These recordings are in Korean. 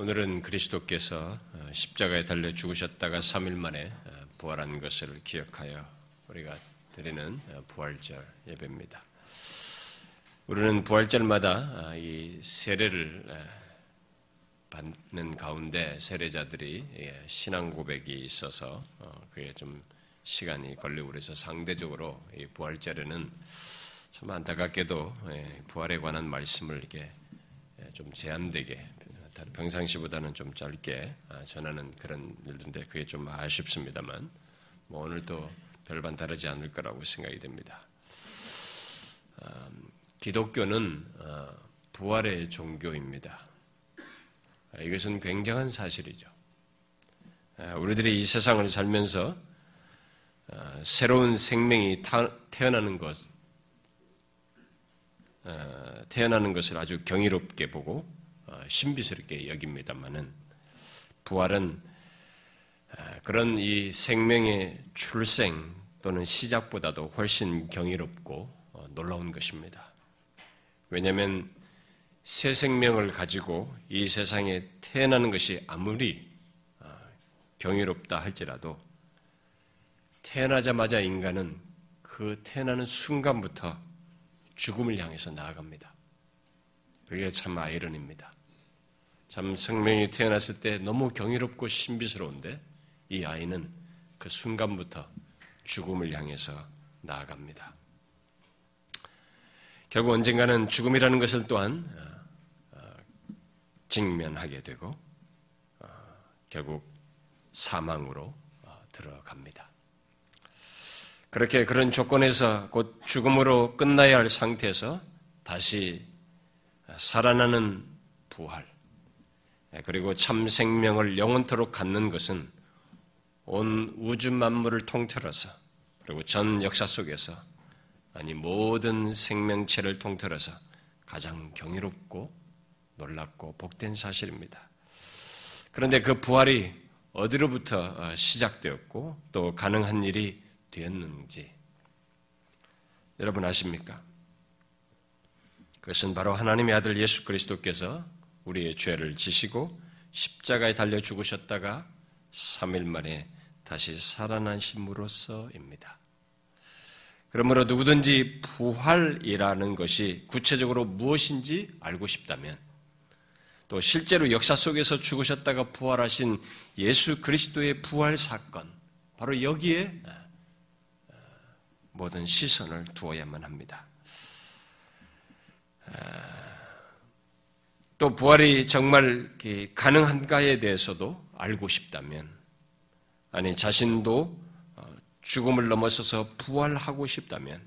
오늘은 그리스도께서 어, 십자가에 달려 죽으셨다가 3일 만에 어, 부활한 것을 기억하여 우리가 드리는 어, 부활절 예배입니다. 우리는 부활절마다 이 세례를 받는 가운데 세례자들이 예, 신앙 고백이 있어서 그게 좀 시간이 걸리고 그래서 상대적으로 이 부활절에는 참 안타깝게도 예, 부활에 관한 말씀을 이렇게 예, 좀 제한되게 평상시보다는 좀 짧게 아, 전하는 그런 일인데 그게 좀 아쉽습니다만 뭐 오늘도 별반 다르지 않을 거라고 생각이 됩니다. 음, 기독교는 어, 부활의 종교입니다. 아, 이것은 굉장한 사실이죠. 아, 우리들이 이 세상을 살면서 어, 새로운 생명이 태어나는 것, 어, 태어나는 것을 아주 경이롭게 보고 어, 신비스럽게 여깁니다만은 부활은 어, 그런 이 생명의 출생 또는 시작보다도 훨씬 경이롭고 어, 놀라운 것입니다. 왜냐하면 새 생명을 가지고 이 세상에 태어나는 것이 아무리 경이롭다 할지라도 태어나자마자 인간은 그 태어나는 순간부터 죽음을 향해서 나아갑니다. 그게 참 아이러니입니다. 참 생명이 태어났을 때 너무 경이롭고 신비스러운데 이 아이는 그 순간부터 죽음을 향해서 나아갑니다. 결국 언젠가는 죽음이라는 것을 또한 어, 어, 직면하게 되고 어, 결국 사망으로 들어갑니다. 그렇게 그런 조건에서 곧 죽음으로 끝나야 할 상태에서 다시 살아나는 부활, 예, 그리고 참 생명을 영원토록 갖는 것은 온 우주 만물을 통틀어서 그리고 전 역사 속에서 아니 모든 생명체를 통틀어서 가장 경이롭고 놀랍고 복된 사실입니다. 그런데 그 부활이 어디로부터 어, 시작되었고 또 가능한 일이 되었는지 여러분 아십니까? 그것은 바로 하나님의 아들 예수 그리스도께서 우리의 죄를 지시고 십자가에 달려 죽으셨다가 3일 만에 다시 살아나심으로써입니다. 그러므로 누구든지 부활이라는 것이 구체적으로 무엇인지 알고 싶다면 또 실제로 역사 속에서 죽으셨다가 부활하신 예수 그리스도의 부활 사건, 바로 여기에 모든 시선을 두어야만 합니다. 또 부활이 정말 가능한가에 대해서도 알고 싶다면, 아니, 자신도 어, 죽음을 넘어서서 부활하고 싶다면,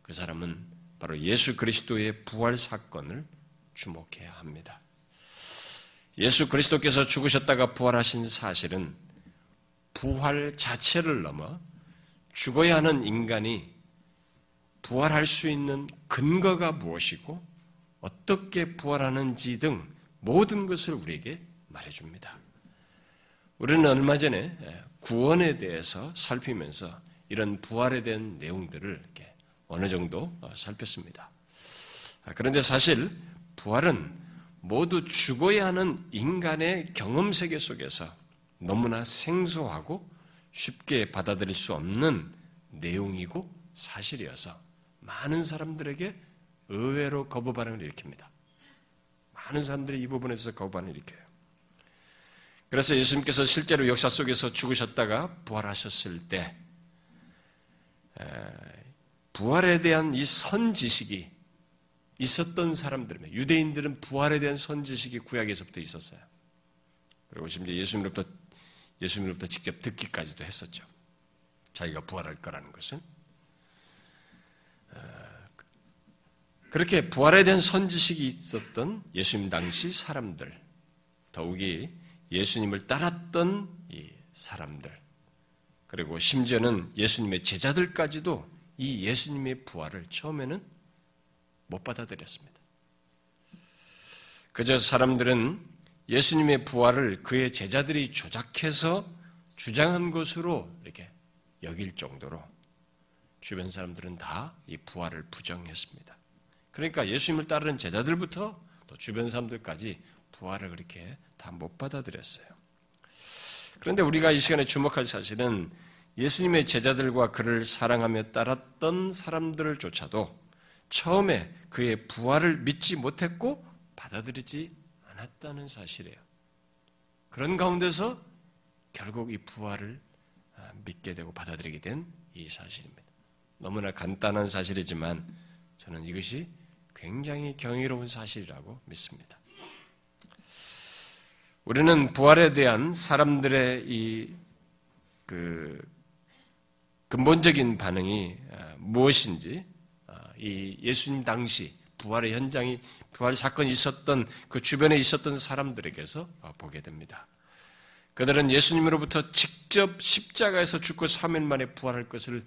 그 사람은 바로 예수 그리스도의 부활 사건을 주목해야 합니다. 예수 그리스도께서 죽으셨다가 부활하신 사실은 부활 자체를 넘어 죽어야 하는 인간이 부활할 수 있는 근거가 무엇이고 어떻게 부활하는지 등 모든 것을 우리에게 말해줍니다. 우리는 얼마 전에 구원에 대해서 살피면서 이런 부활에 대한 내용들을 이렇게 어느 정도 어, 살폈습니다. 아, 그런데 사실 부활은 모두 죽어야 하는 인간의 경험 세계 속에서 너무나 생소하고 쉽게 받아들일 수 없는 내용이고 사실이어서 많은 사람들에게 의외로 거부 반응을 일으킵니다. 많은 사람들이 이 부분에서 거부 반응을 일으켜요. 그래서 예수님께서 실제로 역사 속에서 죽으셨다가 부활하셨을 때 부활에 대한 이 선지식이 있었던 사람들입니다. 유대인들은 부활에 대한 선지식이 구약에서부터 있었어요. 그리고 심지어 예수님으로부터 예수님으로부터 직접 듣기까지도 했었죠. 자기가 부활할 거라는 것은 그렇게 부활에 대한 선지식이 있었던 예수님 당시 사람들, 더욱이 예수님을 따랐던 이 사람들, 그리고 심지어는 예수님의 제자들까지도 이 예수님의 부활을 처음에는 못 받아들였습니다. 그저 사람들은 예수님의 부활을 그의 제자들이 조작해서 주장한 것으로 이렇게 여길 정도로 주변 사람들은 다 이 부활을 부정했습니다. 그러니까 예수님을 따르는 제자들부터 또 주변 사람들까지 부활을 그렇게 다 못 받아들였어요. 그런데 우리가 이 시간에 주목할 사실은 예수님의 제자들과 그를 사랑하며 따랐던 사람들을 조차도 처음에 그의 부활을 믿지 못했고 받아들이지 않았다는 사실이에요. 그런 가운데서 결국 이 부활을 아, 믿게 되고 받아들이게 된 이 사실입니다. 너무나 간단한 사실이지만 저는 이것이 굉장히 경이로운 사실이라고 믿습니다. 우리는 부활에 대한 사람들의 이 그 근본적인 반응이 아, 무엇인지 아, 이 예수님 당시 부활의 현장이 부활 사건이 있었던 그 주변에 있었던 사람들에게서 아, 보게 됩니다. 그들은 예수님으로부터 직접 십자가에서 죽고 3일 만에 부활할 것을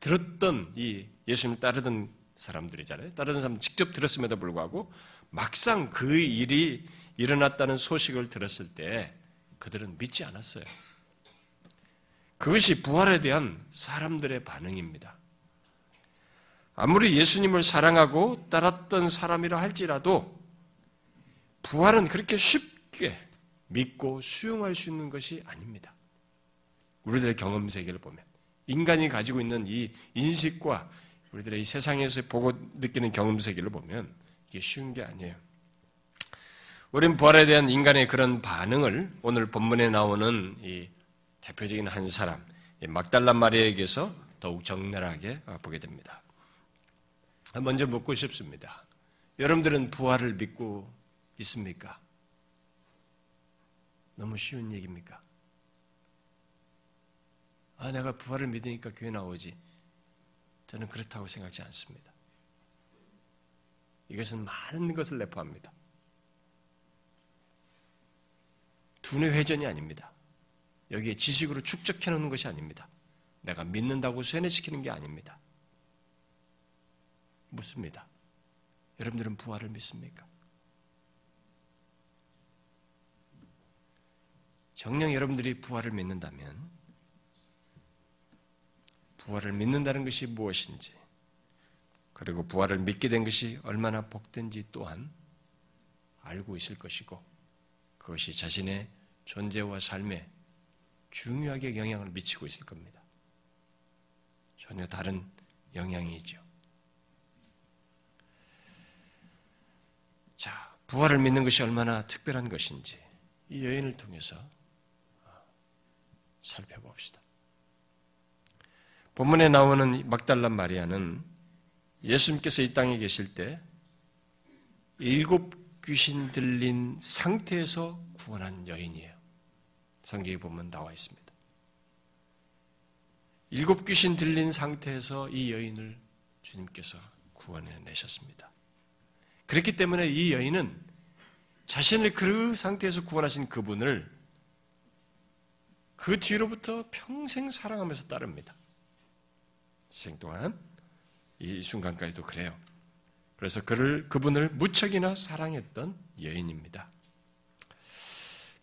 들었던 이 예수님 따르던 사람들이잖아요. 따르던 사람 직접 들었음에도 불구하고 막상 그 일이 일어났다는 소식을 들었을 때 그들은 믿지 않았어요. 그것이 부활에 대한 사람들의 반응입니다. 아무리 예수님을 사랑하고 따랐던 사람이라 할지라도 부활은 그렇게 쉽게 믿고 수용할 수 있는 것이 아닙니다. 우리들의 경험 세계를 보면 인간이 가지고 있는 이 인식과 우리들의 이 세상에서 보고 느끼는 경험 세계를 보면 이게 쉬운 게 아니에요. 우린 부활에 대한 인간의 그런 반응을 오늘 본문에 나오는 이 대표적인 한 사람, 막달란 마리아에게서 더욱 적나라하게 보게 됩니다. 먼저 묻고 싶습니다. 여러분들은 부활을 믿고 있습니까? 너무 쉬운 얘기입니까? 아, 내가 부활을 믿으니까 교회 나오지. 저는 그렇다고 생각지 않습니다. 이것은 많은 것을 내포합니다. 두뇌 회전이 아닙니다. 여기에 지식으로 축적해 놓는 것이 아닙니다. 내가 믿는다고 쇠뇌시키는 게 아닙니다. 묻습니다. 여러분들은 부활을 믿습니까? 정녕 여러분들이 부활을 믿는다면 부활을 믿는다는 것이 무엇인지 그리고 부활을 믿게 된 것이 얼마나 복된지 또한 알고 있을 것이고 그것이 자신의 존재와 삶에 중요하게 영향을 미치고 있을 겁니다. 전혀 다른 영향이죠. 자, 부활을 믿는 것이 얼마나 특별한 것인지 이 여인을 통해서 살펴봅시다. 본문에 나오는 막달란 마리아는 예수님께서 이 땅에 계실 때 일곱 귀신 들린 상태에서 구원한 여인이에요. 성경에 보면 나와 있습니다. 일곱 귀신 들린 상태에서 이 여인을 주님께서 구원해 내셨습니다. 그렇기 때문에 이 여인은 자신을 그 상태에서 구원하신 그분을 그 뒤로부터 평생 사랑하면서 따릅니다. 생 동안 이 순간까지도 그래요. 그래서 그를 그분을 무척이나 사랑했던 여인입니다.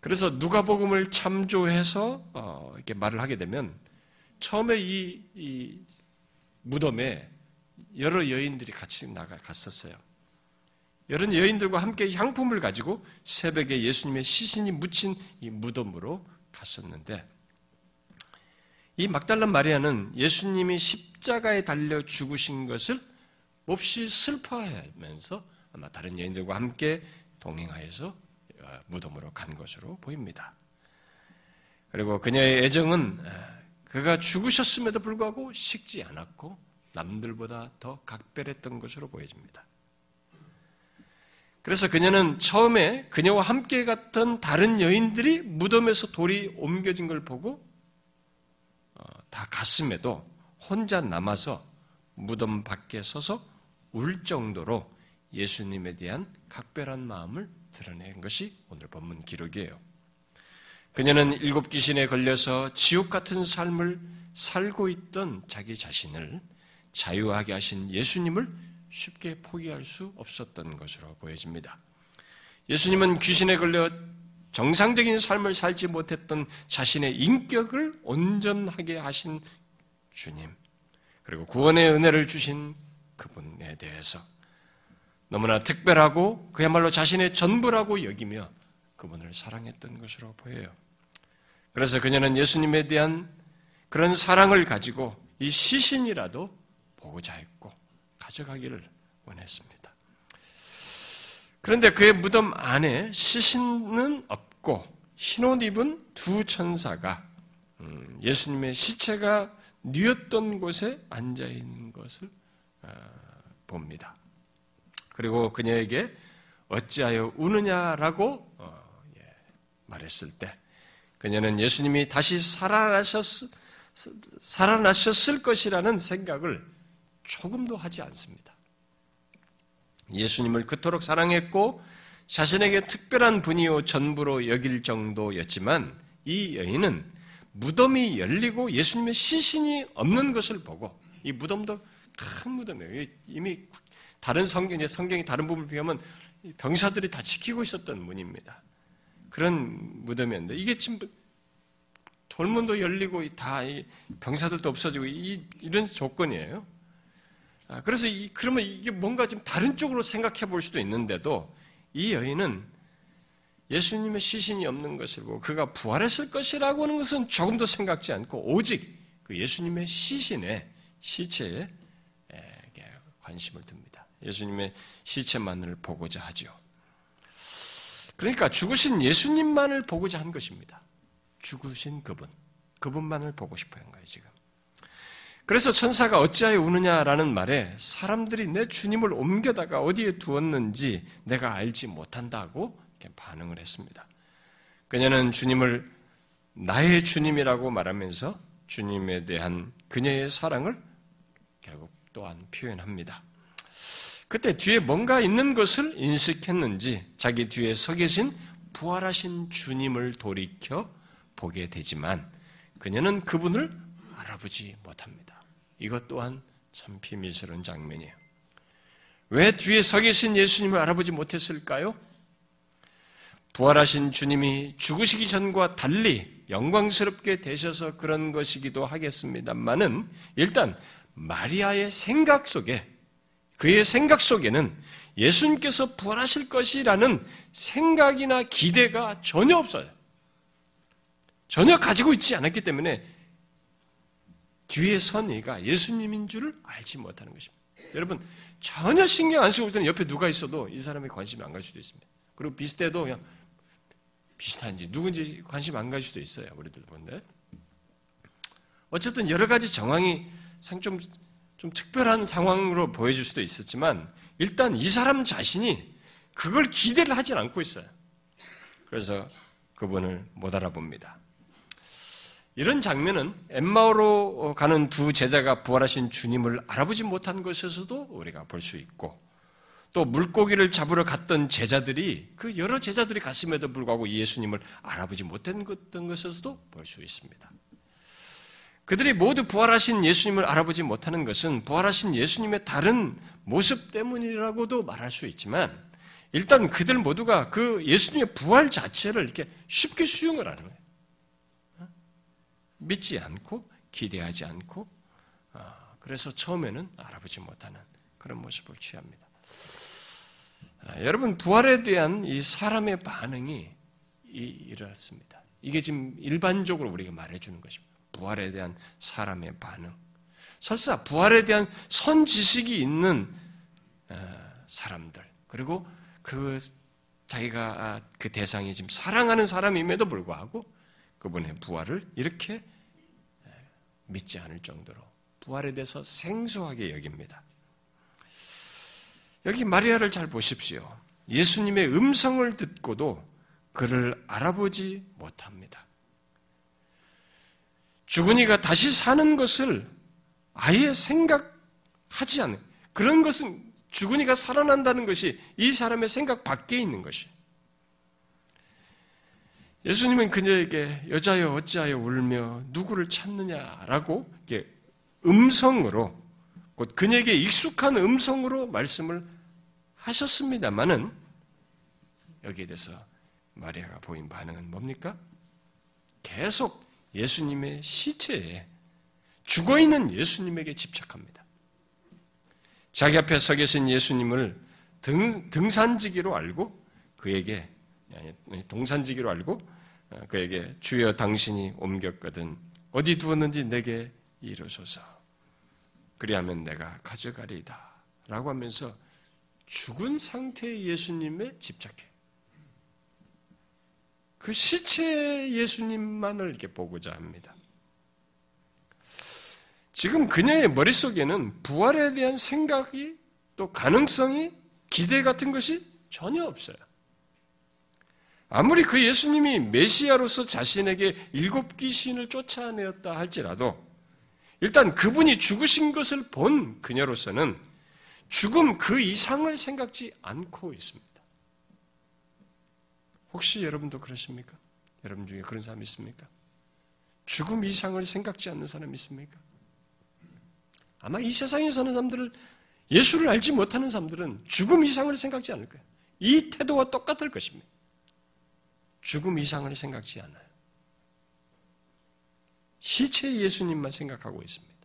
그래서 누가복음을 참조해서 어, 이렇게 말을 하게 되면 처음에 이, 이 무덤에 여러 여인들이 같이 나가 갔었어요. 여러 여인들과 함께 향품을 가지고 새벽에 예수님의 시신이 묻힌 이 무덤으로 갔었는데 이 막달란 마리아는 예수님이 십자가에 달려 죽으신 것을 몹시 슬퍼하면서 아마 다른 여인들과 함께 동행하여서 무덤으로 간 것으로 보입니다. 그리고 그녀의 애정은 그가 죽으셨음에도 불구하고 식지 않았고 남들보다 더 각별했던 것으로 보여집니다. 그래서 그녀는 처음에 그녀와 함께 갔던 다른 여인들이 무덤에서 돌이 옮겨진 걸 보고 어, 다 갔음에도 혼자 남아서 무덤 밖에 서서 울 정도로 예수님에 대한 각별한 마음을 드러낸 것이 오늘 본문 기록이에요. 그녀는 일곱 귀신에 걸려서 지옥 같은 삶을 살고 있던 자기 자신을 자유하게 하신 예수님을 쉽게 포기할 수 없었던 것으로 보여집니다. 예수님은 귀신에 걸려 정상적인 삶을 살지 못했던 자신의 인격을 온전하게 하신 주님, 그리고 구원의 은혜를 주신 그분에 대해서 너무나 특별하고 그야말로 자신의 전부라고 여기며 그분을 사랑했던 것으로 보여요. 그래서 그녀는 예수님에 대한 그런 사랑을 가지고 이 시신이라도 보고자 했고 가져가기를 원했습니다. 그런데 그의 무덤 안에 시신은 없고 흰옷 입은 두 천사가 음, 예수님의 시체가 뉘었던 곳에 앉아 있는 것을 아, 봅니다. 그리고 그녀에게 어찌하여 우느냐라고 어, 예, 말했을 때 그녀는 예수님이 다시 살아나셨, 살아나셨을 것이라는 생각을 조금도 하지 않습니다. 예수님을 그토록 사랑했고 자신에게 특별한 분이요 전부로 여길 정도였지만 이 여인은 무덤이 열리고 예수님의 시신이 없는 것을 보고 이 무덤도 큰 무덤이에요. 이미 다른 성경에 성경이 다른 부분을 비하면 병사들이 다 지키고 있었던 문입니다. 그런 무덤이었는데 이게 지금 돌문도 열리고 다 병사들도 없어지고 이, 런 조건이에요. 아, 그래서 이, 그러면 이게 뭔가 좀 다른 쪽으로 생각해 볼 수도 있는데도 이 여인은 예수님의 시신이 없는 것을 보고 그가 부활했을 것이라고 하는 것은 조금도 생각지 않고 오직 그 예수님의 시신에 시체에 관심을 듭니다. 예수님의 시체만을 보고자 하죠. 그러니까 죽으신 예수님만을 보고자 한 것입니다. 죽으신 그분, 그분만을 보고 싶어 한 거예요, 지금. 그래서 천사가 어찌하여 우느냐라는 말에 사람들이 내 주님을 옮겨다가 어디에 두었는지 내가 알지 못한다고 반응을 했습니다. 그녀는 주님을 나의 주님이라고 말하면서 주님에 대한 그녀의 사랑을 결국 또한 표현합니다. 그때 뒤에 뭔가 있는 것을 인식했는지 자기 뒤에 서 계신 부활하신 주님을 돌이켜 보게 되지만 그녀는 그분을 알아보지 못합니다. 이것 또한 참 비밀스러운 장면이에요. 왜 뒤에 서 계신 예수님을 알아보지 못했을까요? 부활하신 주님이 죽으시기 전과 달리 영광스럽게 되셔서 그런 것이기도 하겠습니다만은 일단 마리아의 생각 속에 그의 생각 속에는 예수님께서 부활하실 것이라는 생각이나 기대가 전혀 없어요. 전혀 가지고 있지 않았기 때문에 뒤에 선 이가 예수님인 줄을 알지 못하는 것입니다. 여러분, 전혀 신경 안 쓰고 있던 옆에 누가 있어도 이 사람의 관심이 안 갈 수도 있습니다. 그리고 비슷해도 그냥 비슷한지 누군지 관심 안 갈 수도 있어요. 우리들 본데. 어쨌든 여러 가지 정황이 좀, 좀 특별한 상황으로 보여줄 수도 있었지만 일단 이 사람 자신이 그걸 기대를 하진 않고 있어요. 그래서 그분을 못 알아봅니다. 이런 장면은 엠마오로 가는 두 제자가 부활하신 주님을 알아보지 못한 것에서도 우리가 볼 수 있고 또 물고기를 잡으러 갔던 제자들이 그 여러 제자들이 갔음에도 불구하고 예수님을 알아보지 못한 것에서도 볼 수 있습니다. 그들이 모두 부활하신 예수님을 알아보지 못하는 것은 부활하신 예수님의 다른 모습 때문이라고도 말할 수 있지만 일단 그들 모두가 그 예수님의 부활 자체를 이렇게 쉽게 수용을 하는 거예요. 믿지 않고 기대하지 않고 아, 그래서 처음에는 알아보지 못하는 그런 모습을 취합니다. 아, 여러분 부활에 대한 이 사람의 반응이 이렇습니다. 이게 지금 일반적으로 우리가 말해주는 것입니다. 부활에 대한 사람의 반응. 설사 부활에 대한 선 지식이 있는 어, 사람들 그리고 그 자기가 아, 그 대상이 지금 사랑하는 사람임에도 불구하고 그분의 부활을 이렇게 믿지 않을 정도로 부활에 대해서 생소하게 여깁니다. 여기 마리아를 잘 보십시오. 예수님의 음성을 듣고도 그를 알아보지 못합니다. 죽은 이가 다시 사는 것을 아예 생각하지 않는 그런 것은 죽은 이가 살아난다는 것이 이 사람의 생각 밖에 있는 것이 예수님은 그녀에게 여자여 어찌하여 울며 누구를 찾느냐라고 음성으로 곧 그녀에게 익숙한 음성으로 말씀을 하셨습니다만은 여기에 대해서 마리아가 보인 반응은 뭡니까? 계속 예수님의 시체에 죽어 있는 예수님에게 집착합니다. 자기 앞에 서 계신 예수님을 등, 등산지기로 알고 그에게 동산지기로 알고 어, 그에게 주여 당신이 옮겼거든 어디 두었는지 내게 이르소서 그리하면 내가 가져가리이다 라고 하면서 죽은 상태의 예수님에 집착해. 그 시체 예수님만을 이렇게 보고자 합니다. 지금 그녀의 머릿속에는 부활에 대한 생각이 또 가능성이 기대 같은 것이 전혀 없어요. 아무리 그 예수님이 메시아로서 자신에게 일곱 귀신을 쫓아내었다 할지라도 일단 그분이 죽으신 것을 본 그녀로서는 죽음 그 이상을 생각지 않고 있습니다. 혹시 여러분도 그러십니까? 여러분 중에 그런 사람 있습니까? 죽음 이상을 생각지 않는 사람 있습니까? 아마 이 세상에 사는 사람들을 예수를 알지 못하는 사람들은 죽음 이상을 생각지 않을 거예요. 이 태도와 똑같을 것입니다. 죽음 이상을 생각지 않아요. 시체 예수님만 생각하고 있습니다.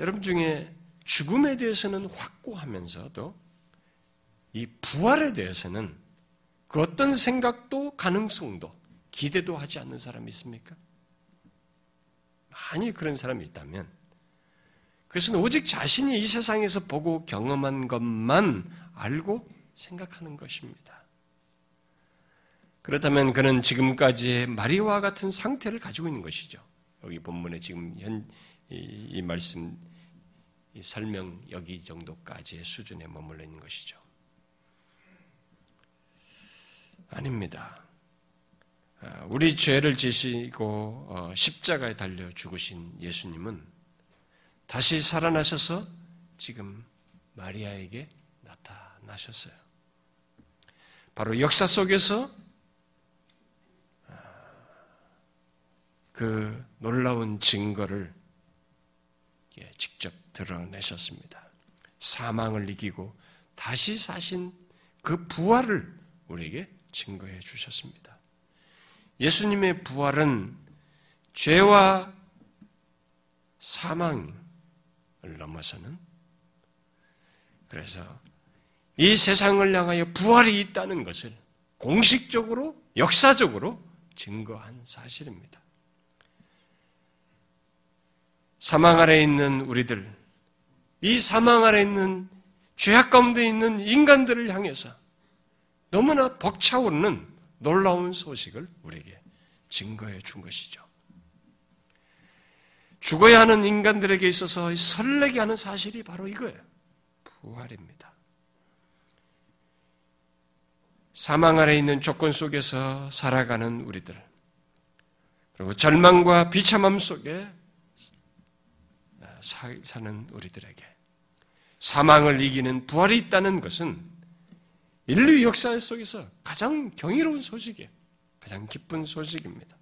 여러분 중에 죽음에 대해서는 확고하면서도 이 부활에 대해서는 그 어떤 생각도 가능성도 기대도 하지 않는 사람이 있습니까? 만일 그런 사람이 있다면 그것은 오직 자신이 이 세상에서 보고 경험한 것만 알고 생각하는 것입니다. 그렇다면 그는 지금까지의 마리와 같은 상태를 가지고 있는 것이죠. 여기 본문에 지금 현, 이, 이 말씀, 이 설명 여기 정도까지의 수준에 머물러 있는 것이죠. 아닙니다. 아, 우리 죄를 지시고 어, 십자가에 달려 죽으신 예수님은 다시 살아나셔서 지금 마리아에게 나타나셨어요. 바로 역사 속에서 아, 그 놀라운 증거를 직접 드러내셨습니다. 사망을 이기고 다시 사신 그 부활을 우리에게 증거해 주셨습니다. 예수님의 부활은 죄와 사망을 넘어서는 그래서 이 세상을 향하여 부활이 있다는 것을 공식적으로 역사적으로 증거한 사실입니다. 사망 아래 있는 우리들, 이 사망 아래 있는 죄악 가운데 있는 인간들을 향해서 너무나 벅차오르는 놀라운 소식을 우리에게 증거해 준 것이죠. 죽어야 하는 인간들에게 있어서 설레게 하는 사실이 바로 이거예요. 부활입니다. 사망 아래 있는 조건 속에서 살아가는 우리들, 그리고 절망과 비참함 속에 사는 우리들에게 사망을 이기는 부활이 있다는 것은 인류 역사 속에서 가장 경이로운 소식이에요. 가장 기쁜 소식입니다.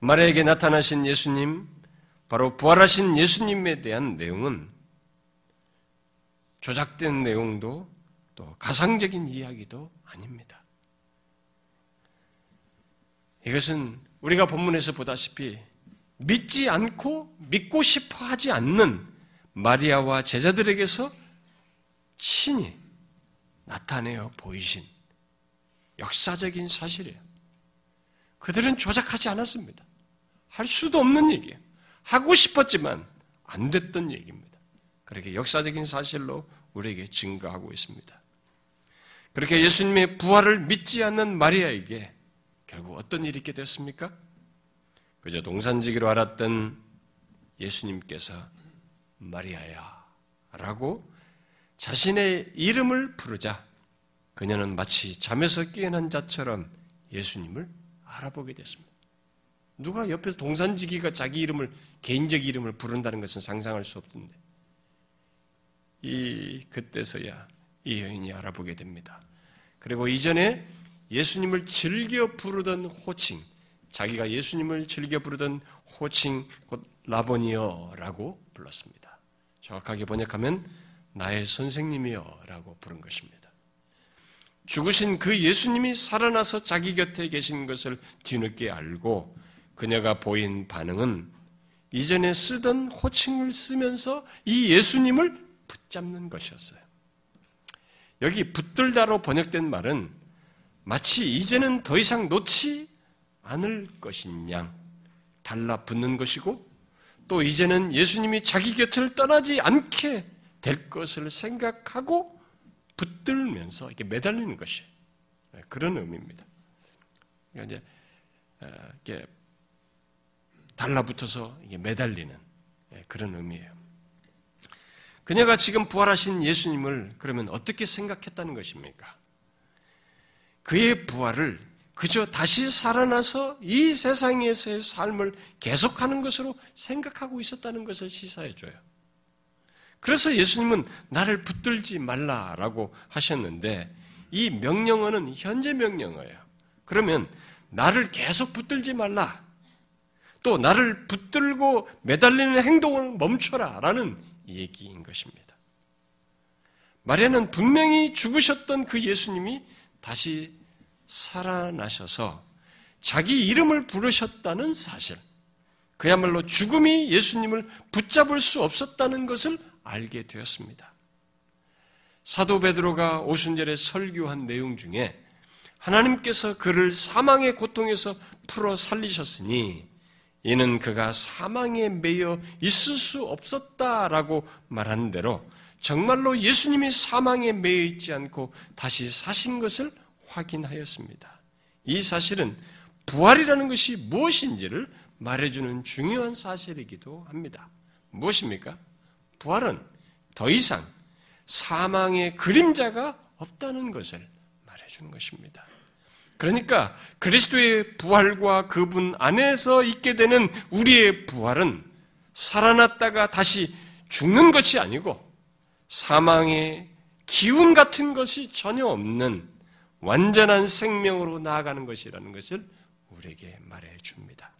마리아에게 나타나신 예수님, 바로 부활하신 예수님에 대한 내용은 조작된 내용도 또 가상적인 이야기도 아닙니다. 이것은 우리가 본문에서 보다시피 믿지 않고 믿고 싶어 하지 않는 마리아와 제자들에게서 친히 나타내어 보이신 역사적인 사실이에요. 그들은 조작하지 않았습니다. 할 수도 없는 얘기예요. 하고 싶었지만 안 됐던 얘기입니다. 그렇게 역사적인 사실로 우리에게 증거하고 있습니다. 그렇게 예수님의 부활을 믿지 않는 마리아에게 결국 어떤 일이 있게 되었습니까? 그저 동산지기로 알았던 예수님께서 마리아야 라고 자신의 이름을 부르자 그녀는 마치 잠에서 깨어난 자처럼 예수님을 알아보게 됐습니다. 누가 옆에서 동산지기가 자기 이름을 개인적 이름을 부른다는 것은 상상할 수 없던데 이 그때서야 이 여인이 알아보게 됩니다. 그리고 이전에 예수님을 즐겨 부르던 호칭, 자기가 예수님을 즐겨 부르던 호칭 곧 라보니어라고 불렀습니다. 정확하게 번역하면 나의 선생님이여 라고 부른 것입니다. 죽으신 그 예수님이 살아나서 자기 곁에 계신 것을 뒤늦게 알고 그녀가 보인 반응은 이전에 쓰던 호칭을 쓰면서 이 예수님을 붙잡는 것이었어요. 여기 붙들다로 번역된 말은 마치 이제는 더 이상 놓지 않을 것인 양 달라붙는 것이고 또 이제는 예수님이 자기 곁을 떠나지 않게 될 것을 생각하고 붙들면서 이렇게 매달리는 것이 네, 그런 의미입니다. 그러니까 이제 어, 이게 달라붙어서 매달리는 네, 그런 의미예요. 그녀가 지금 부활하신 예수님을 그러면 어떻게 생각했다는 것입니까? 그의 부활을 그저 다시 살아나서 이 세상에서의 삶을 계속하는 것으로 생각하고 있었다는 것을 시사해줘요. 그래서 예수님은 나를 붙들지 말라라고 하셨는데 이 명령어는 현재 명령어예요. 그러면 나를 계속 붙들지 말라. 또 나를 붙들고 매달리는 행동을 멈춰라 라는 얘기인 것입니다. 마리아는 분명히 죽으셨던 그 예수님이 다시 살아나셔서 자기 이름을 부르셨다는 사실, 그야말로 죽음이 예수님을 붙잡을 수 없었다는 것을 알게 되었습니다. 사도 베드로가 오순절에 설교한 내용 중에 하나님께서 그를 사망의 고통에서 풀어 살리셨으니 이는 그가 사망에 매여 있을 수 없었다라고 말한 대로 정말로 예수님이 사망에 매여 있지 않고 다시 사신 것을 확인하였습니다. 이 사실은 부활이라는 것이 무엇인지를 말해주는 중요한 사실이기도 합니다. 무엇입니까? 부활은 더 이상 사망의 그림자가 없다는 것을 말해주는 것입니다. 그러니까 그리스도의 부활과 그분 안에서 있게 되는 우리의 부활은 살아났다가 다시 죽는 것이 아니고 사망의 기운 같은 것이 전혀 없는 완전한 생명으로 나아가는 것이라는 것을 우리에게 말해 줍니다.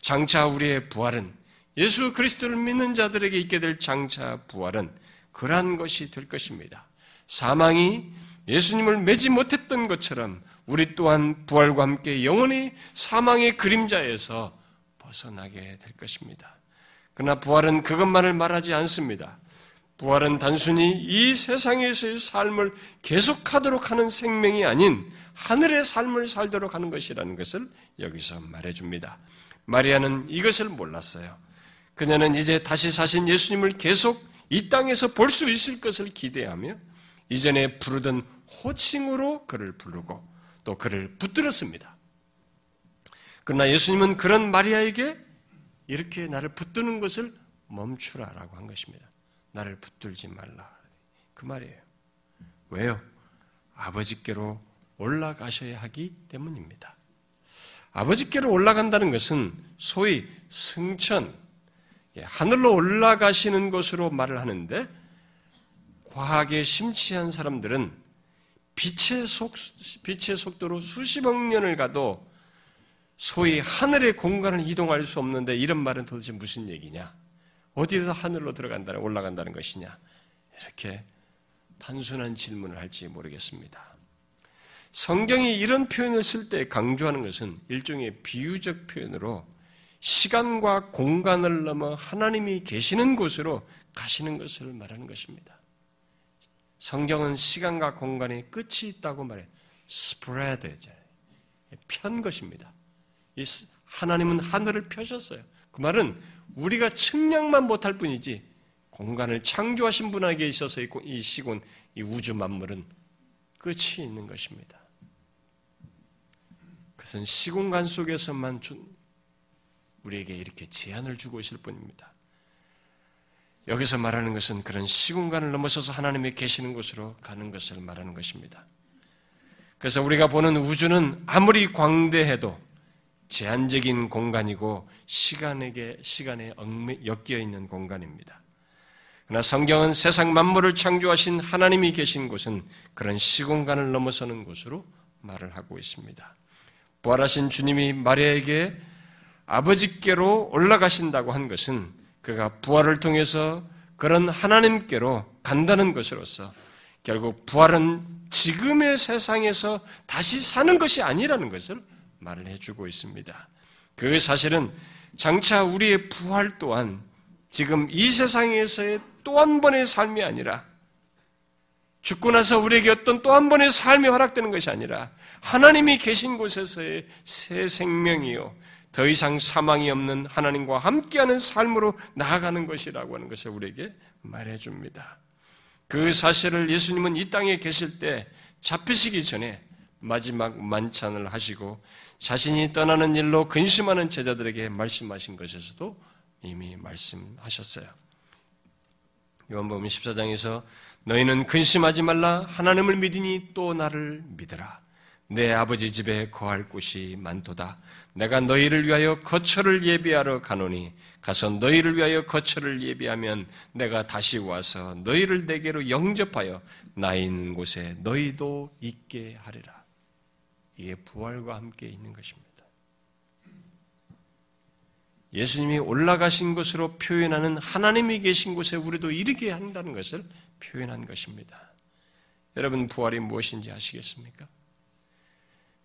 장차 우리의 부활은 예수 그리스도를 믿는 자들에게 있게 될 장차 부활은 그러한 것이 될 것입니다. 사망이 예수님을 매지 못했던 것처럼 우리 또한 부활과 함께 영원히 사망의 그림자에서 벗어나게 될 것입니다. 그러나 부활은 그것만을 말하지 않습니다. 부활은 단순히 이 세상에서의 삶을 계속하도록 하는 생명이 아닌 하늘의 삶을 살도록 하는 것이라는 것을 여기서 말해줍니다. 마리아는 이것을 몰랐어요. 그녀는 이제 다시 사신 예수님을 계속 이 땅에서 볼 수 있을 것을 기대하며 이전에 부르던 호칭으로 그를 부르고 또 그를 붙들었습니다. 그러나 예수님은 그런 마리아에게 이렇게 나를 붙드는 것을 멈추라라고 한 것입니다. 나를 붙들지 말라. 그 말이에요. 왜요? 아버지께로 올라가셔야 하기 때문입니다. 아버지께로 올라간다는 것은 소위 승천, 예, 하늘로 올라가시는 것으로 말을 하는데 과학에 심취한 사람들은 빛의 속 빛의 속도로 수십억 년을 가도 소위 하늘의 공간을 이동할 수 없는데 이런 말은 도대체 무슨 얘기냐? 어디에서 하늘로 들어간다는 올라간다는 것이냐? 이렇게 단순한 질문을 할지 모르겠습니다. 성경이 이런 표현을 쓸 때 강조하는 것은 일종의 비유적 표현으로 시간과 공간을 넘어 하나님이 계시는 곳으로 가시는 것을 말하는 것입니다. 성경은 시간과 공간에 끝이 있다고 말해 spread 편 것입니다. 하나님은 하늘을 펴셨어요. 그 말은 우리가 측량만 못할 뿐이지 공간을 창조하신 분에게 있어서 이 시곤, 이 우주 만물은 끝이 있는 것입니다. 그것은 시공간 속에서만 우리에게 이렇게 제한을 주고 있을 뿐입니다. 여기서 말하는 것은 그런 시공간을 넘어서서 하나님이 계시는 곳으로 가는 것을 말하는 것입니다. 그래서 우리가 보는 우주는 아무리 광대해도 제한적인 공간이고 시간에게 시간에 엮여 있는 공간입니다. 그러나 성경은 세상 만물을 창조하신 하나님이 계신 곳은 그런 시공간을 넘어서는 곳으로 말을 하고 있습니다. 부활하신 주님이 마리아에게 아버지께로 올라가신다고 한 것은 그가 부활을 통해서 그런 하나님께로 간다는 것으로서 결국 부활은 지금의 세상에서 다시 사는 것이 아니라는 것을 말을 해주고 있습니다. 그 사실은 장차 우리의 부활 또한 지금 이 세상에서의 또 한 번의 삶이 아니라 죽고 나서 우리에게 어떤 또 한 번의 삶이 허락되는 것이 아니라 하나님이 계신 곳에서의 새 생명이요. 더 이상 사망이 없는 하나님과 함께하는 삶으로 나아가는 것이라고 하는 것을 우리에게 말해줍니다. 그 사실을 예수님은 이 땅에 계실 때 잡히시기 전에 마지막 만찬을 하시고 자신이 떠나는 일로 근심하는 제자들에게 말씀하신 것에서도 이미 말씀하셨어요. 요한복음 14장에서 너희는 근심하지 말라 하나님을 믿으니 또 나를 믿으라. 내 아버지 집에 거할 곳이 많도다. 내가 너희를 위하여 거처를 예비하러 가노니 가서 너희를 위하여 거처를 예비하면 내가 다시 와서 너희를 내게로 영접하여 나 있는 곳에 너희도 있게 하리라. 이게 부활과 함께 있는 것입니다. 예수님이 올라가신 것으로 표현하는 하나님이 계신 곳에 우리도 이르게 한다는 것을 표현한 것입니다. 여러분 부활이 무엇인지 아시겠습니까?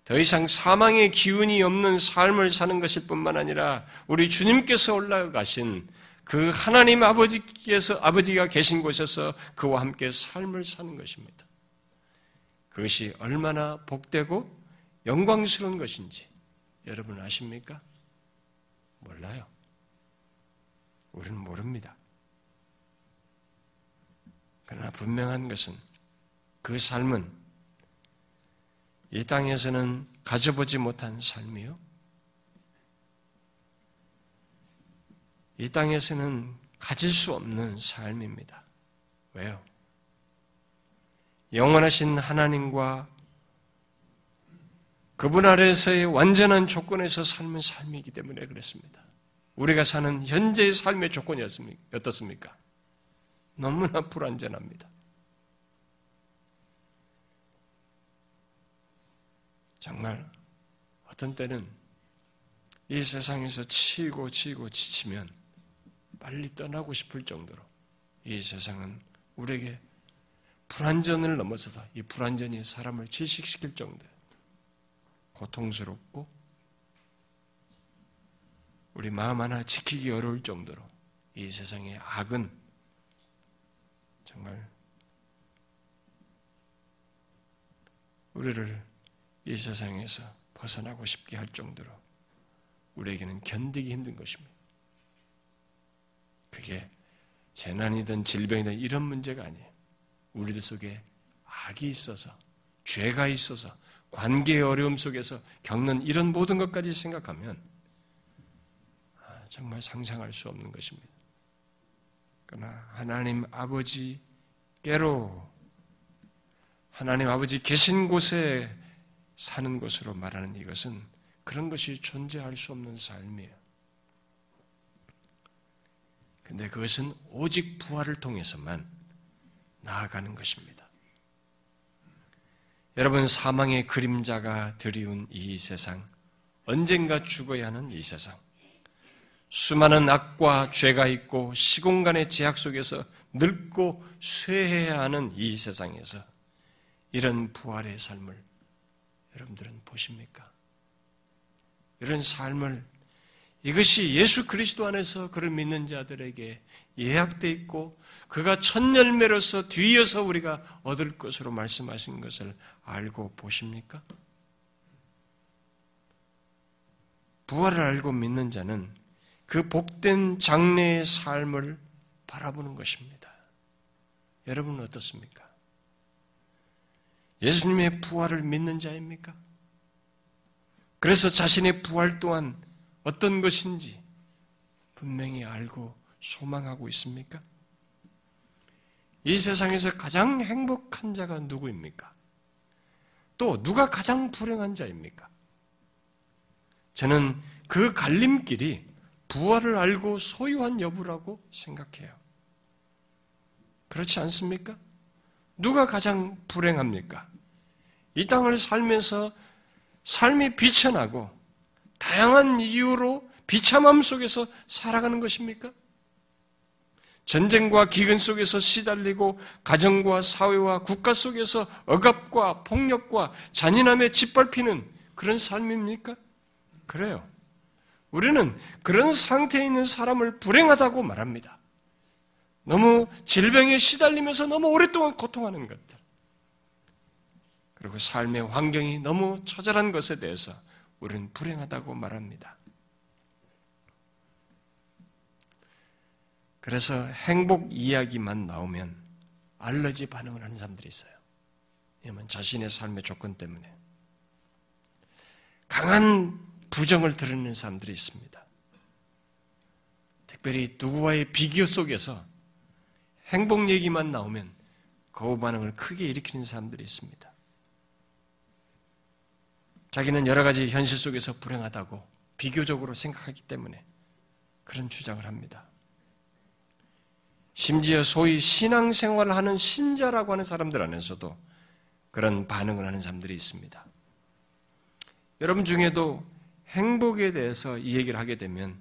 더 이상 사망의 기운이 없는 삶을 사는 것일 뿐만 아니라 우리 주님께서 올라가신 그 하나님 아버지께서 아버지가 계신 곳에서 그와 함께 삶을 사는 것입니다. 그것이 얼마나 복되고 영광스러운 것인지 여러분 아십니까? 몰라요. 우리는 모릅니다. 그러나 분명한 것은 그 삶은 이 땅에서는 가져보지 못한 삶이요. 이 땅에서는 가질 수 없는 삶입니다. 왜요? 영원하신 하나님과 그분 아래에서의 완전한 조건에서 삶은 삶이기 때문에 그렇습니다. 우리가 사는 현재의 삶의 조건이 어떻습니까? 너무나 불완전합니다. 정말 어떤 때는 이 세상에서 치고 치고 지치면 빨리 떠나고 싶을 정도로 이 세상은 우리에게 불완전을 넘어서서 이 불완전이 사람을 질식시킬 정도예요. 고통스럽고 우리 마음 하나 지키기 어려울 정도로 이 세상의 악은 정말 우리를 이 세상에서 벗어나고 싶게 할 정도로 우리에게는 견디기 힘든 것입니다. 그게 재난이든 질병이든 이런 문제가 아니에요. 우리들 속에 악이 있어서, 죄가 있어서, 관계의 어려움 속에서 겪는 이런 모든 것까지 생각하면 아, 정말 상상할 수 없는 것입니다. 그러나 하나님 아버지께로 하나님 아버지 계신 곳에 사는 것으로 말하는 이것은 그런 것이 존재할 수 없는 삶이에요. 근데 그것은 오직 부활을 통해서만 나아가는 것입니다. 여러분 사망의 그림자가 드리운 이 세상, 언젠가 죽어야 하는 이 세상, 수많은 악과 죄가 있고 시공간의 제약 속에서 늙고 쇠해야 하는 이 세상에서 이런 부활의 삶을 여러분들은 보십니까? 이런 삶을 이것이 예수 그리스도 안에서 그를 믿는 자들에게 예약돼 있고 그가 첫 열매로서 뒤이어서 우리가 얻을 것으로 말씀하신 것을 알고 보십니까? 부활을 알고 믿는 자는 그 복된 장래의 삶을 바라보는 것입니다. 여러분은 어떻습니까? 예수님의 부활을 믿는 자입니까? 그래서 자신의 부활 또한 어떤 것인지 분명히 알고 소망하고 있습니까? 이 세상에서 가장 행복한 자가 누구입니까? 또 누가 가장 불행한 자입니까? 저는 그 갈림길이 부활을 알고 소유한 여부라고 생각해요. 그렇지 않습니까? 누가 가장 불행합니까? 이 땅을 살면서 삶이 비천하고 다양한 이유로 비참함 속에서 살아가는 것입니까? 전쟁과 기근 속에서 시달리고 가정과 사회와 국가 속에서 억압과 폭력과 잔인함에 짓밟히는 그런 삶입니까? 그래요. 우리는 그런 상태에 있는 사람을 불행하다고 말합니다. 너무 질병에 시달리면서 너무 오랫동안 고통하는 것들. 그리고 삶의 환경이 너무 처절한 것에 대해서 우리는 불행하다고 말합니다. 그래서 행복 이야기만 나오면 알러지 반응을 하는 사람들이 있어요. 왜냐면 자신의 삶의 조건 때문에. 강한 부정을 드러내는 사람들이 있습니다. 특별히 누구와의 비교 속에서 행복 얘기만 나오면 거부 반응을 크게 일으키는 사람들이 있습니다. 자기는 여러 가지 현실 속에서 불행하다고 비교적으로 생각하기 때문에 그런 주장을 합니다. 심지어 소위 신앙생활을 하는 신자라고 하는 사람들 안에서도 그런 반응을 하는 사람들이 있습니다. 여러분 중에도 행복에 대해서 이 얘기를 하게 되면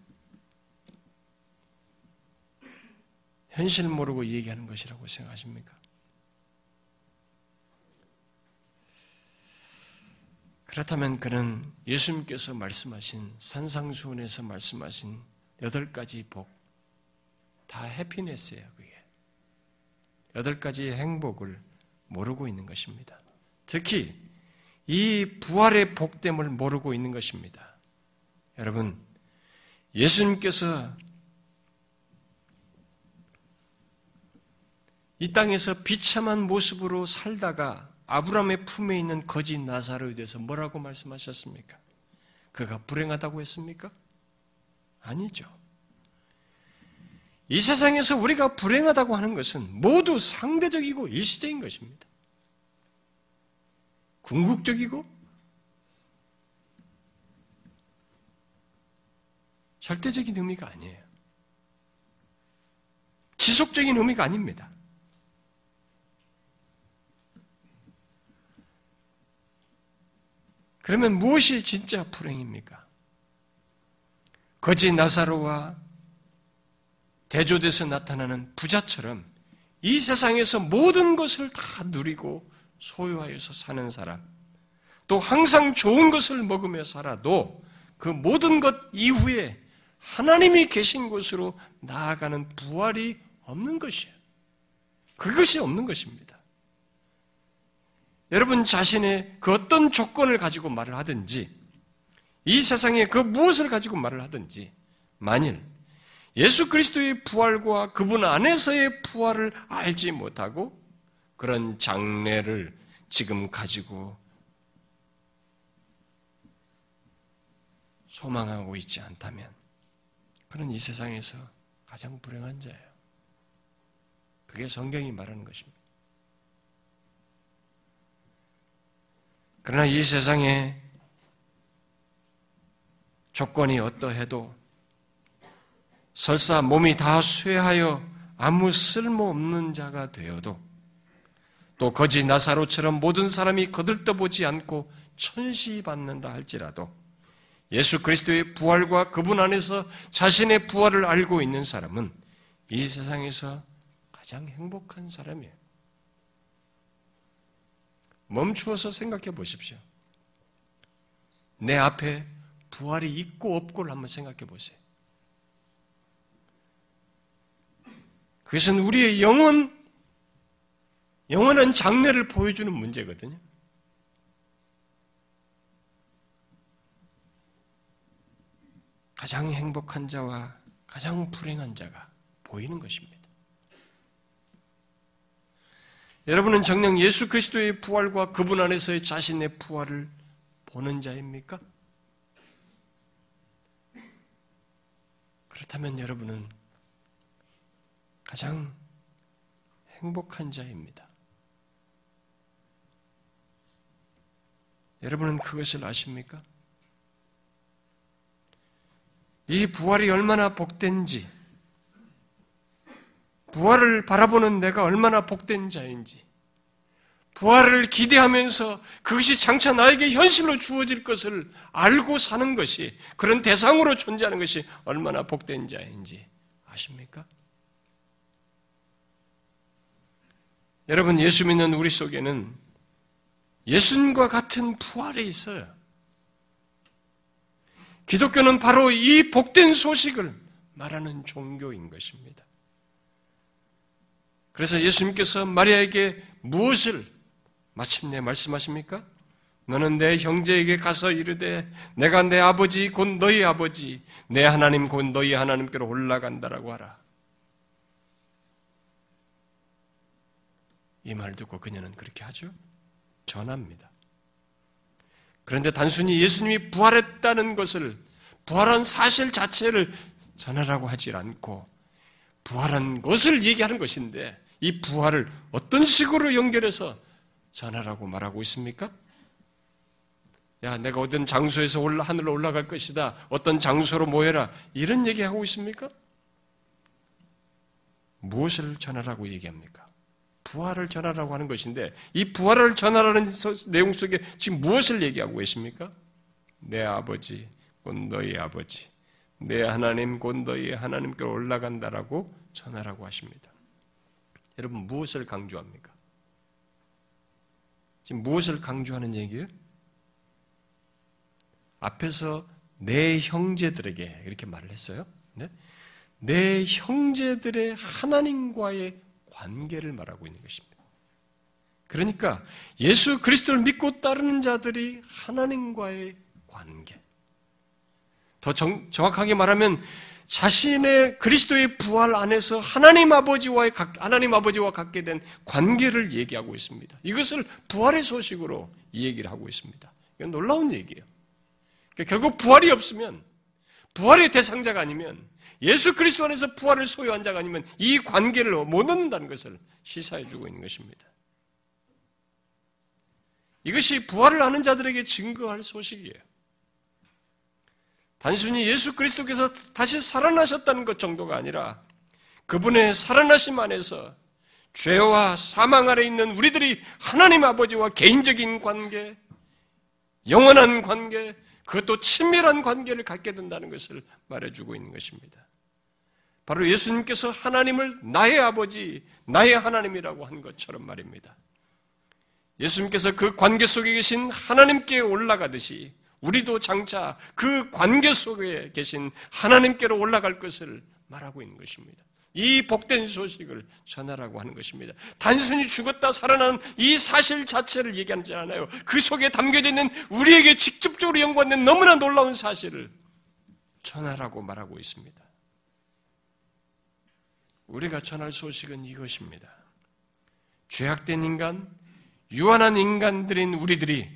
현실 모르고 이 얘기하는 것이라고 생각하십니까? 그렇다면 그는 예수님께서 말씀하신 산상수훈에서 말씀하신 여덟 가지 복, 다 해피네스예요, 그게. 여덟 가지의 행복을 모르고 있는 것입니다. 특히 이 부활의 복됨을 모르고 있는 것입니다. 여러분, 예수님께서 이 땅에서 비참한 모습으로 살다가 아브라함의 품에 있는 거짓 나사로에 대해서 뭐라고 말씀하셨습니까? 그가 불행하다고 했습니까? 아니죠. 이 세상에서 우리가 불행하다고 하는 것은 모두 상대적이고 일시적인 것입니다. 궁극적이고 절대적인 의미가 아니에요. 지속적인 의미가 아닙니다. 그러면 무엇이 진짜 불행입니까? 거짓 나사로와 대조돼서 나타나는 부자처럼 이 세상에서 모든 것을 다 누리고 소유하여서 사는 사람, 또 항상 좋은 것을 먹으며 살아도 그 모든 것 이후에 하나님이 계신 곳으로 나아가는 부활이 없는 것이에요. 그것이 없는 것입니다. 여러분 자신의 그 어떤 조건을 가지고 말을 하든지, 이 세상에 그 무엇을 가지고 말을 하든지, 만일 예수 그리스도의 부활과 그분 안에서의 부활을 알지 못하고 그런 장래를 지금 가지고 소망하고 있지 않다면 그는 이 세상에서 가장 불행한 자예요. 그게 성경이 말하는 것입니다. 그러나 이 세상에 조건이 어떠해도 설사 몸이 다 쇠하여 아무 쓸모 없는 자가 되어도 또 거지 나사로처럼 모든 사람이 거들떠보지 않고 천시받는다 할지라도 예수 그리스도의 부활과 그분 안에서 자신의 부활을 알고 있는 사람은 이 세상에서 가장 행복한 사람이에요. 멈추어서 생각해 보십시오. 내 앞에 부활이 있고 없고를 한번 생각해 보세요. 그것은 우리의 영혼, 영원한 장래를 보여주는 문제거든요. 가장 행복한 자와 가장 불행한 자가 보이는 것입니다. 여러분은 정녕 예수 그리스도의 부활과 그분 안에서의 자신의 부활을 보는 자입니까? 그렇다면 여러분은 가장 행복한 자입니다. 여러분은 그것을 아십니까? 이 부활이 얼마나 복된지, 부활을 바라보는 내가 얼마나 복된 자인지, 부활을 기대하면서 그것이 장차 나에게 현실로 주어질 것을 알고 사는 것이, 그런 대상으로 존재하는 것이 얼마나 복된 자인지 아십니까? 여러분, 예수 믿는 우리 속에는 예수님과 같은 부활이 있어요. 기독교는 바로 이 복된 소식을 말하는 종교인 것입니다. 그래서 예수님께서 마리아에게 무엇을 마침내 말씀하십니까? 너는 내 형제에게 가서 이르되 내가 내 아버지 곧 너희 아버지 내 하나님 곧 너희 하나님께로 올라간다라고 하라. 이 말 듣고 그녀는 그렇게 하죠. 전합니다. 그런데 단순히 예수님이 부활했다는 것을 부활한 사실 자체를 전하라고 하지 않고 부활한 것을 얘기하는 것인데 이 부활을 어떤 식으로 연결해서 전하라고 말하고 있습니까? 야, 내가 어떤 장소에서 올라, 하늘로 올라갈 것이다. 어떤 장소로 모여라. 이런 얘기하고 있습니까? 무엇을 전하라고 얘기합니까? 부활을 전하라고 하는 것인데, 이 부활을 전하라는 내용 속에 지금 무엇을 얘기하고 계십니까? 내 아버지, 곧 너희 아버지. 내 하나님, 곧 너희 하나님께로 올라간다라고 전하라고 하십니다. 여러분, 무엇을 강조합니까? 지금 무엇을 강조하는 얘기예요? 앞에서 내 형제들에게 이렇게 말을 했어요. 네? 내 형제들의 하나님과의 관계를 말하고 있는 것입니다. 그러니까 예수 그리스도를 믿고 따르는 자들이 하나님과의 관계. 더 정, 정확하게 말하면 자신의 그리스도의 부활 안에서 하나님 아버지와의 하나님 아버지와 갖게 된 관계를 얘기하고 있습니다. 이것을 부활의 소식으로 이 얘기를 하고 있습니다. 이건 놀라운 얘기예요. 그러니까 결국 부활이 없으면 부활의 대상자가 아니면 예수 그리스도 안에서 부활을 소유한 자가 아니면 이 관계를 못 얻는다는 것을 시사해 주고 있는 것입니다. 이것이 부활을 아는 자들에게 증거할 소식이에요. 단순히 예수 그리스도께서 다시 살아나셨다는 것 정도가 아니라 그분의 살아나심 안에서 죄와 사망 아래 있는 우리들이 하나님 아버지와 개인적인 관계, 영원한 관계, 그것도 친밀한 관계를 갖게 된다는 것을 말해주고 있는 것입니다. 바로 예수님께서 하나님을 나의 아버지, 나의 하나님이라고 한 것처럼 말입니다. 예수님께서 그 관계 속에 계신 하나님께 올라가듯이 우리도 장차 그 관계 속에 계신 하나님께로 올라갈 것을 말하고 있는 것입니다. 이 복된 소식을 전하라고 하는 것입니다. 단순히 죽었다 살아난 이 사실 자체를 얘기하지 않아요. 그 속에 담겨져 있는 우리에게 직접적으로 연관된 너무나 놀라운 사실을 전하라고 말하고 있습니다. 우리가 전할 소식은 이것입니다. 죄악된 인간, 유한한 인간들인 우리들이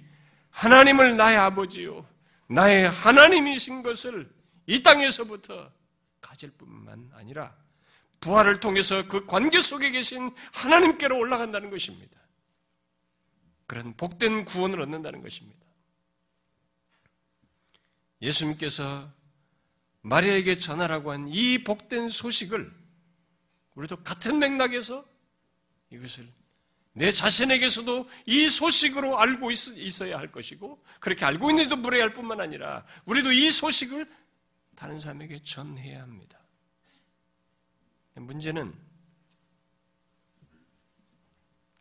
하나님을 나의 아버지요, 나의 하나님이신 것을 이 땅에서부터 가질 뿐만 아니라 부활을 통해서 그 관계 속에 계신 하나님께로 올라간다는 것입니다. 그런 복된 구원을 얻는다는 것입니다. 예수님께서 마리아에게 전하라고 한 이 복된 소식을 우리도 같은 맥락에서 이것을 내 자신에게서도 이 소식으로 알고 있, 어야할 것이고 그렇게 알고 있는데도 무례할 뿐만 아니라 우리도 이 소식을 다른 사람에게 전해야 합니다. 문제는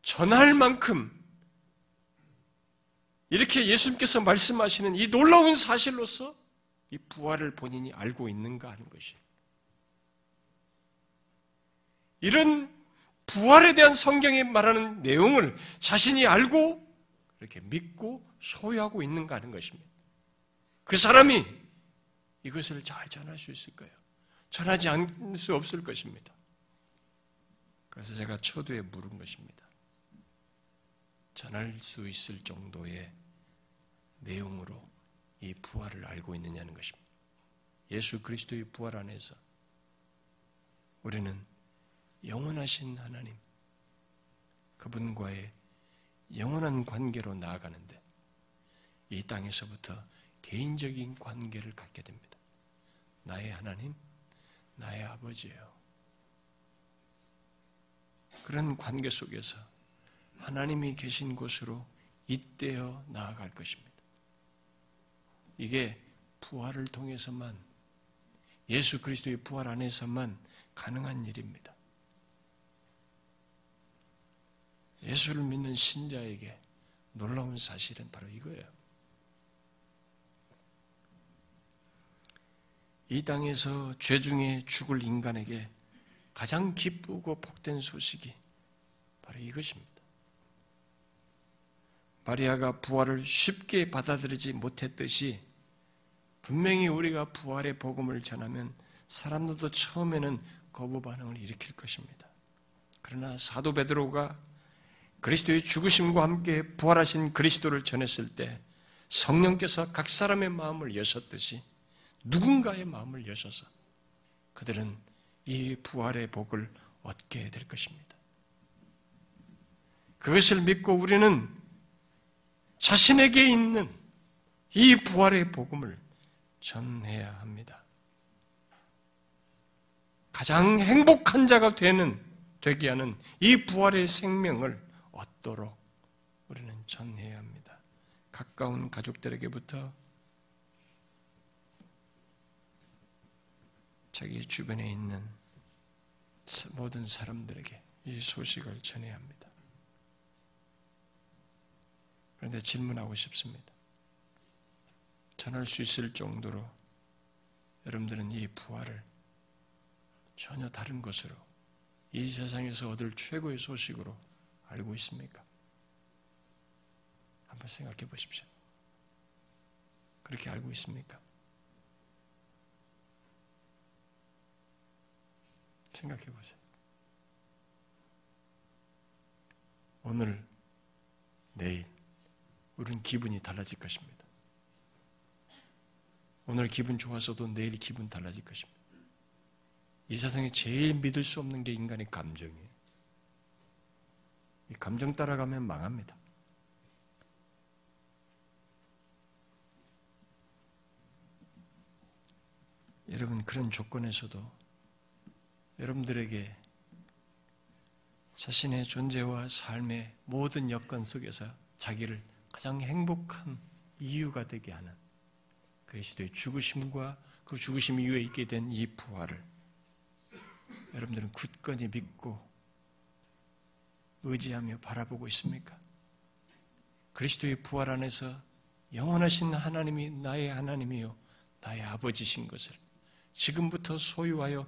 전할 만큼 이렇게 예수님께서 말씀하시는 이 놀라운 사실로서 이 부활을 본인이 알고 있는가 하는 것이. 이런 부활에 대한 성경이 말하는 내용을 자신이 알고 이렇게 믿고 소유하고 있는가 하는 것입니다. 그 사람이 이것을 잘 전할 수 있을 거예요. 전하지 않을 수 없을 것입니다. 그래서 제가 초두에 물은 것입니다. 전할 수 있을 정도의 내용으로 이 부활을 알고 있느냐는 것입니다. 예수 그리스도의 부활 안에서 우리는 영원하신 하나님, 그분과의 영원한 관계로 나아가는데 이 땅에서부터 개인적인 관계를 갖게 됩니다. 나의 하나님, 나의 아버지예요. 그런 관계 속에서 하나님이 계신 곳으로 잇대어 나아갈 것입니다. 이게 부활을 통해서만 예수 그리스도의 부활 안에서만 가능한 일입니다. 예수를 믿는 신자에게 놀라운 사실은 바로 이거예요. 이 땅에서 죄 중에 죽을 인간에게 가장 기쁘고 복된 소식이 바로 이것입니다. 마리아가 부활을 쉽게 받아들이지 못했듯이 분명히 우리가 부활의 복음을 전하면 사람들도 처음에는 거부 반응을 일으킬 것입니다. 그러나 사도 베드로가 그리스도의 죽으심과 함께 부활하신 그리스도를 전했을 때 성령께서 각 사람의 마음을 여셨듯이 누군가의 마음을 여셔서 그들은 이 부활의 복을 얻게 될 것입니다. 그것을 믿고 우리는 자신에게 있는 이 부활의 복음을 전해야 합니다. 가장 행복한 자가 되는 되게 하는 이 부활의 생명을 얻도록 우리는 전해야 합니다. 가까운 가족들에게부터 자기 주변에 있는 모든 사람들에게 이 소식을 전해야 합니다. 그런데 질문하고 싶습니다. 전할 수 있을 정도로 여러분들은 이 부활을 전혀 다른 것으로 이 세상에서 얻을 최고의 소식으로 알고 있습니까? 한번 생각해 보십시오. 그렇게 알고 있습니까? 생각해 보세요. 오늘, 내일, 우리는 기분이 달라질 것입니다. 오늘 기분 좋아서도 내일 기분 달라질 것입니다. 이 세상에 제일 믿을 수 없는 게 인간의 감정이에요. 이 감정 따라가면 망합니다. 여러분, 그런 조건에서도 여러분들에게 자신의 존재와 삶의 모든 여건 속에서 자기를 가장 행복한 이유가 되게 하는 그리스도의 죽으심과 그 죽으심 이후에 있게 된 이 부활을 여러분들은 굳건히 믿고 의지하며 바라보고 있습니까? 그리스도의 부활 안에서 영원하신 하나님이 나의 하나님이요 나의 아버지신 것을 지금부터 소유하여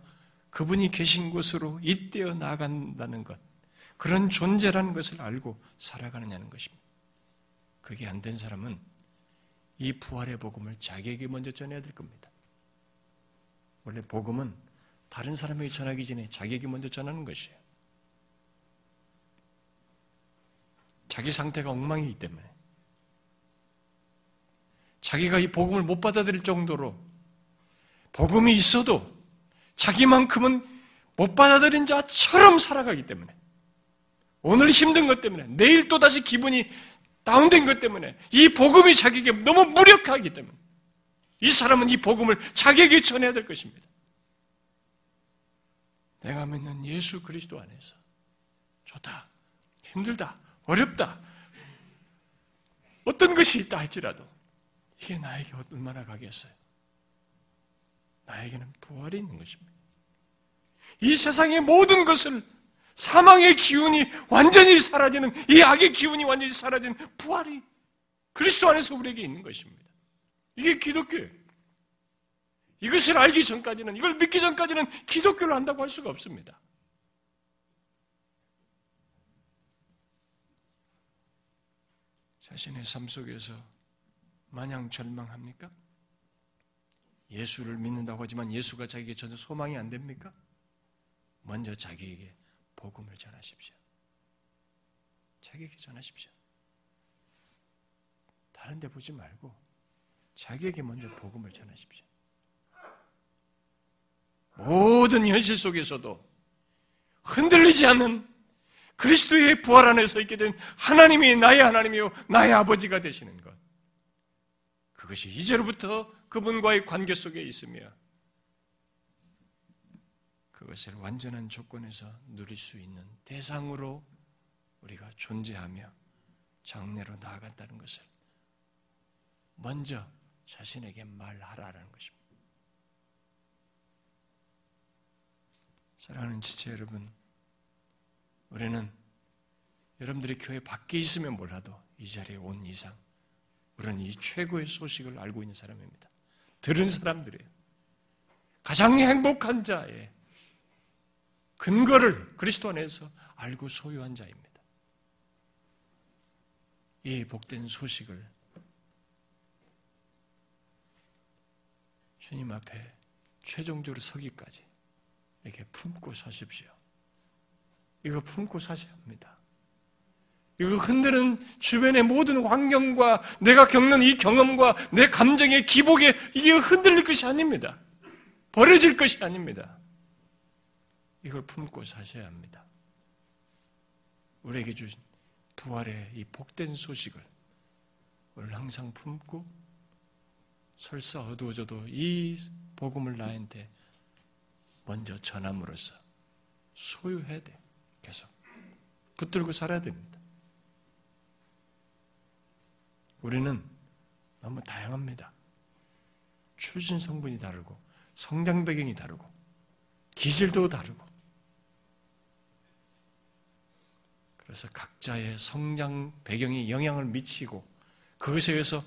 그분이 계신 곳으로 잇대어 나간다는 것 그런 존재라는 것을 알고 살아가느냐는 것입니다. 그게 안 된 사람은 이 부활의 복음을 자기에게 먼저 전해야 될 겁니다. 원래 복음은 다른 사람에게 전하기 전에 자기에게 먼저 전하는 것이에요. 자기 상태가 엉망이기 때문에 자기가 이 복음을 못 받아들일 정도로 복음이 있어도 자기만큼은 못 받아들인 자처럼 살아가기 때문에 오늘 힘든 것 때문에 내일 또 다시 기분이 다운된 것 때문에 이 복음이 자기에게 너무 무력하기 때문에 이 사람은 이 복음을 자기에게 전해야 될 것입니다. 내가 믿는 예수 그리스도 안에서 좋다, 힘들다, 어렵다, 어떤 것이 있다 할지라도 이게 나에게 얼마나 가겠어요? 나에게는 부활이 있는 것입니다. 이 세상의 모든 것을 사망의 기운이 완전히 사라지는 이 악의 기운이 완전히 사라지는 부활이 그리스도 안에서 우리에게 있는 것입니다. 이게 기독교예요. 이것을 알기 전까지는, 이걸 믿기 전까지는 기독교를 한다고 할 수가 없습니다. 자신의 삶 속에서 마냥 절망합니까? 예수를 믿는다고 하지만 예수가 자기에게 전혀 소망이 안 됩니까? 먼저 자기에게 복음을 전하십시오. 자기에게 전하십시오. 다른 데 보지 말고 자기에게 먼저 복음을 전하십시오. 모든 현실 속에서도 흔들리지 않는 그리스도의 부활 안에 서 있게 된 하나님이 나의 하나님이요 나의 아버지가 되시는 것. 그것이 이제로부터 그분과의 관계 속에 있으며 그것을 완전한 조건에서 누릴 수 있는 대상으로 우리가 존재하며 장래로 나아간다는 것을 먼저 자신에게 말하라는 것입니다. 사랑하는 지체 여러분, 우리는 여러분들이 교회 밖에 있으면 몰라도 이 자리에 온 이상 우리는 이 최고의 소식을 알고 있는 사람입니다. 들은 사람들이에요. 가장 행복한 자의 근거를 그리스도 안에서 알고 소유한 자입니다. 이 복된 소식을 주님 앞에 최종적으로 서기까지 이렇게 품고 사십시오. 이거 품고 사셔야 합니다. 이걸 흔드는 주변의 모든 환경과 내가 겪는 이 경험과 내 감정의 기복에 이게 흔들릴 것이 아닙니다. 버려질 것이 아닙니다. 이걸 품고 사셔야 합니다. 우리에게 주신 부활의 이 복된 소식을 오늘 항상 품고 설사 어두워져도 이 복음을 나한테 먼저 전함으로써 소유해야 돼. 계속. 붙들고 살아야 됩니다. 우리는 너무 다양합니다. 출신 성분이 다르고, 성장 배경이 다르고, 기질도 다르고. 그래서 각자의 성장 배경이 영향을 미치고, 그것에 의해서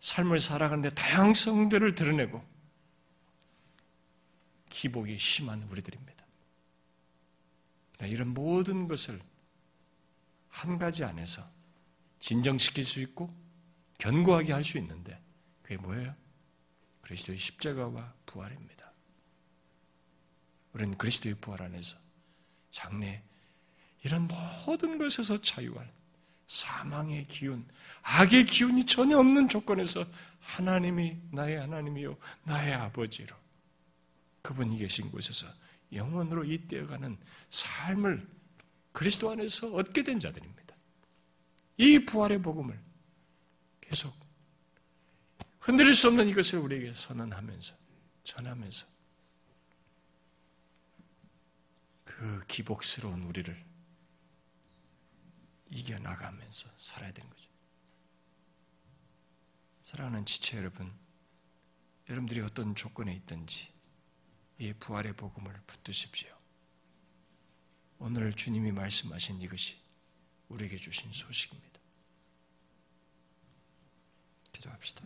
삶을 살아가는데 다양성들을 드러내고, 기복이 심한 우리들입니다. 이런 모든 것을 한 가지 안에서 진정시킬 수 있고 견고하게 할 수 있는데 그게 뭐예요? 그리스도의 십자가와 부활입니다. 우리는 그리스도의 부활 안에서 장래 이런 모든 것에서 자유할 사망의 기운, 악의 기운이 전혀 없는 조건에서 하나님이 나의 하나님이요 나의 아버지로 그분이 계신 곳에서 영원으로 잇대어가는 삶을 그리스도 안에서 얻게 된 자들입니다. 이 부활의 복음을 계속 흔들릴 수 없는 이것을 우리에게 선언하면서 전하면서 그 기복스러운 우리를 이겨나가면서 살아야 되는 거죠. 사랑하는 지체 여러분, 여러분들이 어떤 조건에 있든지 이 부활의 복음을 붙드십시오. 오늘 주님이 말씀하신 이것이 우리에게 주신 소식입니다. 기도합시다.